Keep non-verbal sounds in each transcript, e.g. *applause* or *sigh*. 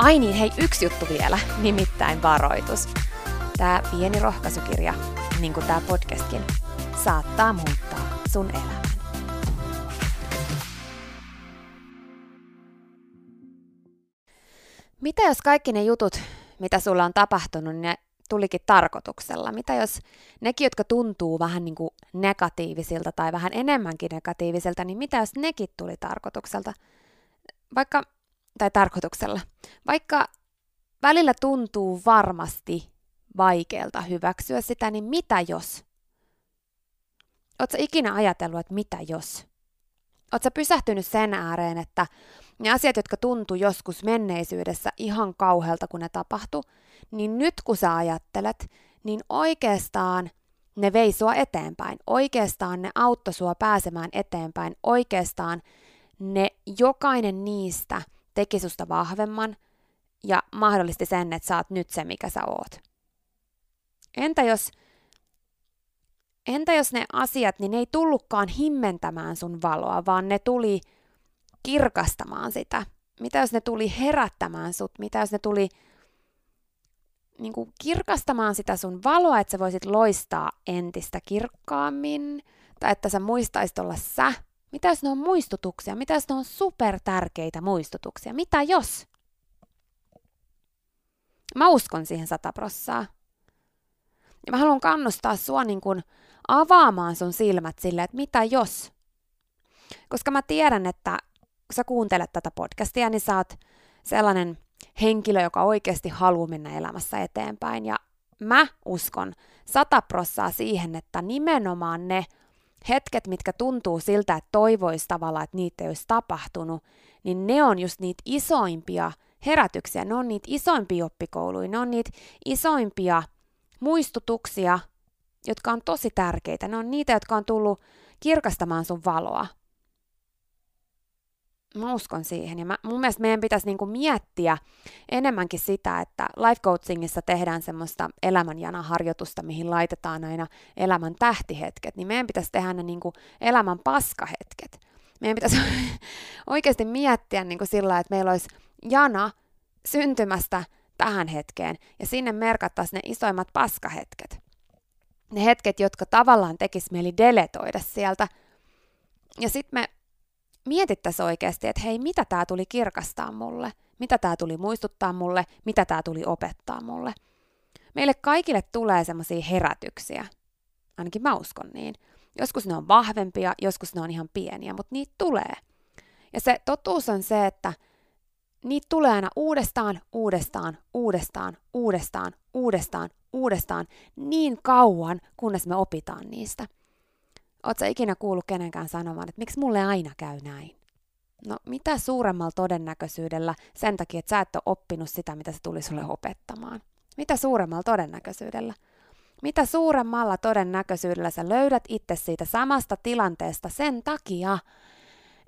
Ai niin, hei, yksi juttu vielä, nimittäin varoitus. Tämä pieni rohkaisukirja, niin kuin tämä podcastkin, saattaa muuttaa sun elämän. Mitä jos kaikki ne jutut, mitä sulla on tapahtunut, ne tulikin tarkoituksella? Mitä jos nekin, jotka tuntuu vähän niin kuin negatiivisilta tai vähän enemmänkin negatiivisilta, niin mitä jos nekin tuli tarkoitukselta? Vaikka tai tarkoituksella. Vaikka välillä tuntuu varmasti vaikealta hyväksyä sitä, niin mitä jos? Oletko ikinä ajatellut, että mitä jos? Oletko pysähtynyt sen ääreen, että ne asiat, jotka tuntuu joskus menneisyydessä ihan kauhealta, kun ne tapahtuu, niin nyt kun sä ajattelet, niin oikeastaan ne vei sua eteenpäin. Oikeastaan ne auttoi sua pääsemään eteenpäin. Oikeastaan ne jokainen niistä – teki susta vahvemman ja mahdollisti sen, että sä oot nyt se, mikä sä oot. Entä jos, entä jos ne asiat, niin ne ei tullutkaan himmentämään sun valoa, vaan ne tuli kirkastamaan sitä? Mitä jos ne tuli herättämään sut? Mitä jos ne tuli niin kuin kirkastamaan sitä sun valoa, että sä voisit loistaa entistä kirkkaammin, tai että sä muistaisit olla sä, mitä jos ne on muistutuksia? Mitä jos ne on super tärkeitä muistutuksia? Mitä jos? Mä uskon siihen sata prossaa. Ja mä haluan kannustaa sua niin kuin avaamaan sun silmät sille, että mitä jos? Koska mä tiedän, että kun sä kuuntelet tätä podcastia, niin sä oot sellainen henkilö, joka oikeasti haluaa mennä elämässä eteenpäin. Ja mä uskon sata prossaa siihen, että nimenomaan ne hetket, mitkä tuntuu siltä, että toivoisi tavallaan, että niitä ei olisi tapahtunut, niin ne on just niitä isoimpia herätyksiä, ne on niitä isoimpia oppikouluja, ne on niitä isoimpia muistutuksia, jotka on tosi tärkeitä. Ne on niitä, jotka on tullut kirkastamaan sun valoa. Mä uskon siihen. Ja mä, mun mielestä meidän pitäisi niinku miettiä enemmänkin sitä, että life coachingissa tehdään semmoista elämänjana-harjoitusta, mihin laitetaan aina elämän tähtihetket, niin meidän pitäisi tehdä ne niinku elämän paskahetket. Meidän pitäisi *laughs* oikeasti miettiä niinku sillä, että meillä olisi jana syntymästä tähän hetkeen, ja sinne merkattaisiin ne isoimmat paskahetket. Ne hetket, jotka tavallaan tekis mieli deletoida sieltä. Ja sitten me mietittäisiin oikeasti, että hei, mitä tämä tuli kirkastaa mulle, mitä tämä tuli muistuttaa mulle, mitä tämä tuli opettaa mulle. Meille kaikille tulee semmoisia herätyksiä, ainakin mä uskon niin. Joskus ne on vahvempia, joskus ne on ihan pieniä, mutta niitä tulee. Ja se totuus on se, että niitä tulee aina uudestaan, uudestaan, uudestaan, uudestaan, uudestaan, uudestaan, niin kauan, kunnes me opitaan niistä. Oletko ikinä kuullut kenenkään sanomaan, että miksi mulle aina käy näin? No mitä suuremmalla todennäköisyydellä sen takia, että sä et ole oppinut sitä, mitä se tuli sulle opettamaan? Mitä suuremmalla todennäköisyydellä? Mitä suuremmalla todennäköisyydellä sä löydät itse siitä samasta tilanteesta sen takia,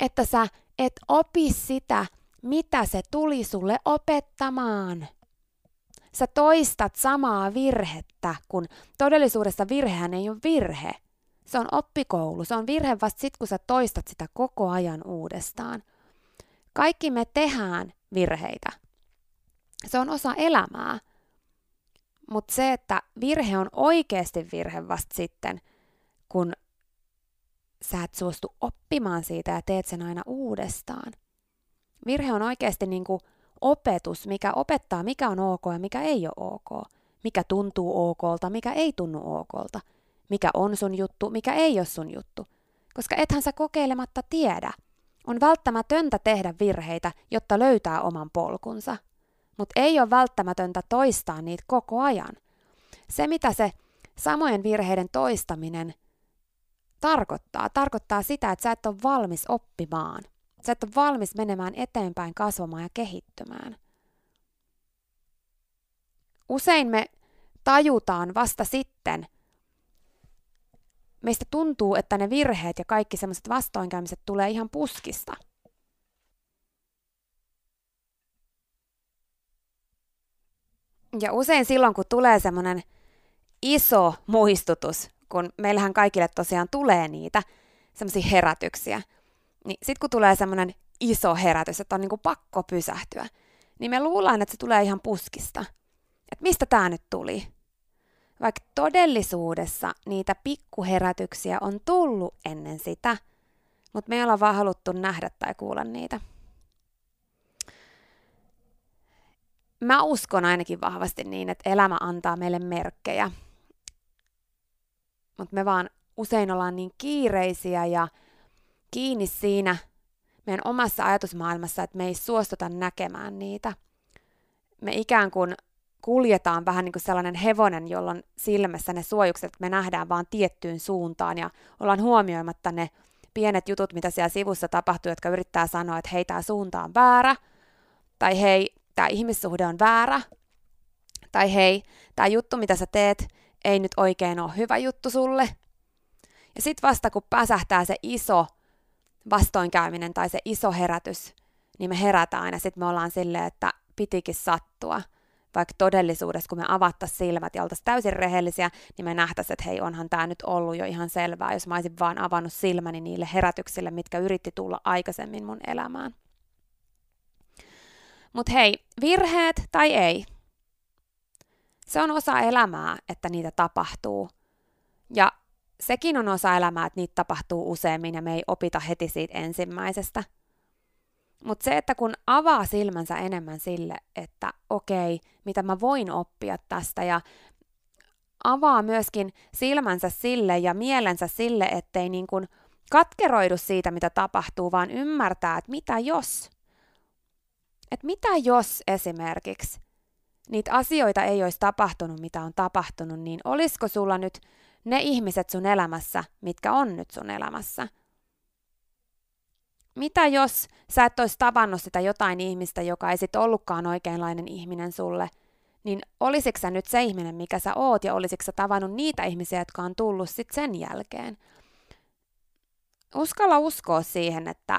että sä et opi sitä, mitä se tuli sulle opettamaan. Sä toistat samaa virhettä, kun todellisuudessa virhehän ei ole virhe. Se on oppikoulu. Se on virhe vasta sit, kun sä toistat sitä koko ajan uudestaan. Kaikki me tehdään virheitä. Se on osa elämää. Mutta se, että virhe on oikeasti virhe vasta sitten, kun sä et suostu oppimaan siitä ja teet sen aina uudestaan. Virhe on oikeasti niin kuin opetus, mikä opettaa, mikä on ok ja mikä ei ole ok. Mikä tuntuu okolta, mikä ei tunnu okolta. Mikä on sun juttu, mikä ei ole sun juttu. Koska ethän sä kokeilematta tiedä. On välttämätöntä tehdä virheitä, jotta löytää oman polkunsa. Mutta ei ole välttämätöntä toistaa niitä koko ajan. Se, mitä se samojen virheiden toistaminen tarkoittaa, tarkoittaa sitä, että sä et ole valmis oppimaan – Sä et ole valmis menemään eteenpäin, kasvamaan ja kehittymään. Usein me tajutaan vasta sitten, meistä tuntuu, että ne virheet ja kaikki semmoiset vastoinkäymiset tulee ihan puskista. Ja usein silloin, kun tulee semmoinen iso muistutus, kun meillähän kaikille tosiaan tulee niitä semmoisia herätyksiä – niin sitten kun tulee semmoinen iso herätys, että on niinku pakko pysähtyä, niin me luullaan, että se tulee ihan puskista. Että mistä tämä nyt tuli? Vaikka todellisuudessa niitä pikkuherätyksiä on tullut ennen sitä, mutta me ei olla vaan haluttu nähdä tai kuulla niitä. Mä uskon ainakin vahvasti niin, että elämä antaa meille merkkejä. Mutta me vaan usein ollaan niin kiireisiä ja kiinni siinä meidän omassa ajatusmaailmassa, että me ei suostuta näkemään niitä. Me ikään kuin kuljetaan vähän niin kuin sellainen hevonen, jolla on silmässä ne suojukset, me nähdään vaan tiettyyn suuntaan ja ollaan huomioimatta ne pienet jutut, mitä siellä sivussa tapahtuu, jotka yrittää sanoa, että hei, tämä suunta on väärä, tai hei, tämä ihmissuhde on väärä, tai hei, tämä juttu, mitä sä teet, ei nyt oikein ole hyvä juttu sulle. Ja sitten vasta kun pääsähtää se iso vastoinkäyminen tai se iso herätys, niin me herätään ja sitten me ollaan silleen, että pitikin sattua. Vaikka todellisuudessa, kun me avattaisiin silmät ja oltaisiin täysin rehellisiä, niin me nähtäisiin, että hei, onhan tämä nyt ollut jo ihan selvää, jos mä olisin vaan avannut silmäni niille herätyksille, mitkä yritti tulla aikaisemmin mun elämään. Mutta hei, virheet tai ei, se on osa elämää, että niitä tapahtuu. Ja sekin on osa elämää, että niitä tapahtuu useammin ja me ei opita heti siitä ensimmäisestä. Mutta se, että kun avaa silmänsä enemmän sille, että okei, mitä mä voin oppia tästä ja avaa myöskin silmänsä sille ja mielensä sille, ettei niin kuin katkeroidu siitä, mitä tapahtuu, vaan ymmärtää, että mitä jos. Että mitä jos esimerkiksi niitä asioita ei olisi tapahtunut, mitä on tapahtunut, niin olisiko sulla nyt ne ihmiset sun elämässä, mitkä on nyt sun elämässä. Mitä jos sä et olisi tavannut sitä jotain ihmistä, joka ei sit ollutkaan oikeanlainen ihminen sulle, niin olisiko sä nyt se ihminen, mikä sä oot, ja olisiko sä tavannut niitä ihmisiä, jotka on tullut sit sen jälkeen? Uskalla uskoa siihen, että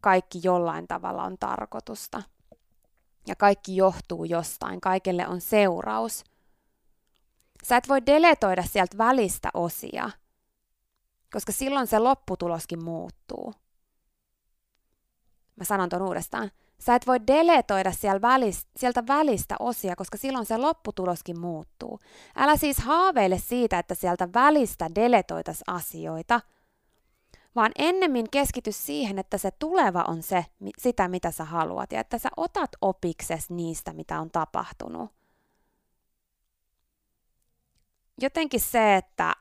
kaikki jollain tavalla on tarkoitusta. Ja kaikki johtuu jostain, kaikelle on seuraus. Sä et voi deletoida sieltä välistä osia, koska silloin se lopputuloskin muuttuu. Mä sanon ton uudestaan. Sä et voi deletoida sieltä välistä osia, koska silloin se lopputuloskin muuttuu. Älä siis haaveile siitä, että sieltä välistä deletoitas asioita, vaan ennemmin keskity siihen, että se tuleva on se, sitä mitä sä haluat ja että sä otat opikses niistä, mitä on tapahtunut jotenkin se, että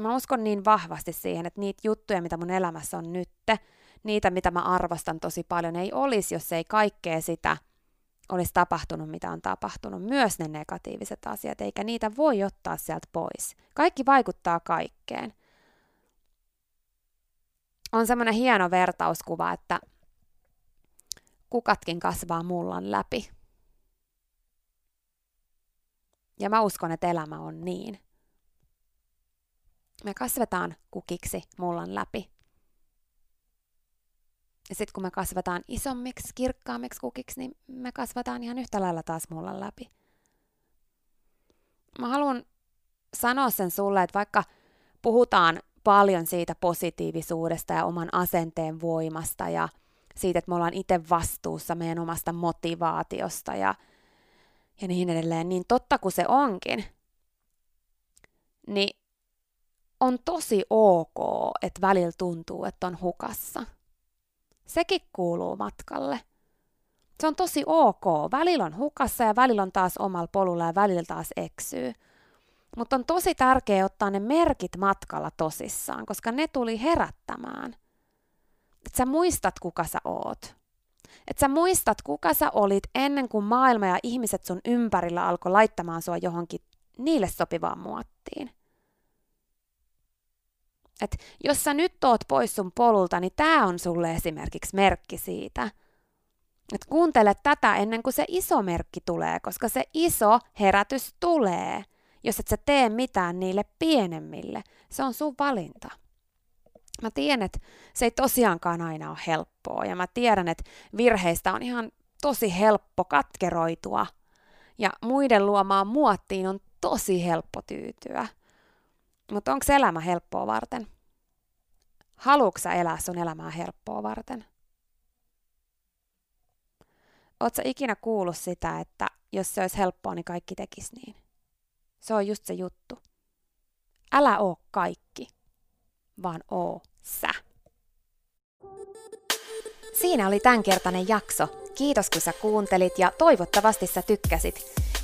mä uskon niin vahvasti siihen, että niitä juttuja, mitä mun elämässä on nytte, niitä, mitä mä arvostan tosi paljon, ei olisi, jos ei kaikkea sitä olisi tapahtunut, mitä on tapahtunut. Myös ne negatiiviset asiat, eikä niitä voi ottaa sieltä pois. Kaikki vaikuttaa kaikkeen. On semmoinen hieno vertauskuva, että kukatkin kasvaa mullan läpi. Ja mä uskon, että elämä on niin. Me kasvetaan kukiksi mullan läpi. Ja sitten kun me kasvetaan isommiksi, kirkkaammiksi kukiksi, niin me kasvataan ihan yhtä lailla taas mullan läpi. Mä haluan sanoa sen sulle, että vaikka puhutaan paljon siitä positiivisuudesta ja oman asenteen voimasta ja siitä, että me ollaan itse vastuussa meidän omasta motivaatiosta ja, ja niin edelleen, niin totta kuin se onkin, niin on tosi ok, että välillä tuntuu, että on hukassa. Sekin kuuluu matkalle. Se on tosi ok. Välillä on hukassa ja välillä on taas omalla polulla ja välillä taas eksyy. Mutta on tosi tärkeää ottaa ne merkit matkalla tosissaan, koska ne tuli herättämään. Että sä muistat, kuka sä oot. Että sä muistat, kuka sä olit ennen kuin maailma ja ihmiset sun ympärillä alkoi laittamaan sua johonkin niille sopivaan muottiin. Et jos sä nyt oot pois sun polulta, niin tää on sulle esimerkiksi merkki siitä. Et kuuntele tätä ennen kuin se iso merkki tulee, koska se iso herätys tulee, jos et sä tee mitään niille pienemmille. Se on sun valinta. Mä tiedän, että se ei tosiaankaan aina ole helppoa ja mä tiedän, että virheistä on ihan tosi helppo katkeroitua ja muiden luomaan muottiin on tosi helppo tyytyä. Mutta onko elämä helppoa varten? Haluatko elää sun elämää helppoa varten? Oletko ikinä kuullut sitä, että jos se olisi helppoa, niin kaikki tekis niin? Se on just se juttu. Älä oo kaikki, vaan oo sä. Siinä oli tämänkertainen jakso. Kiitos kun sä kuuntelit ja toivottavasti sä tykkäsit.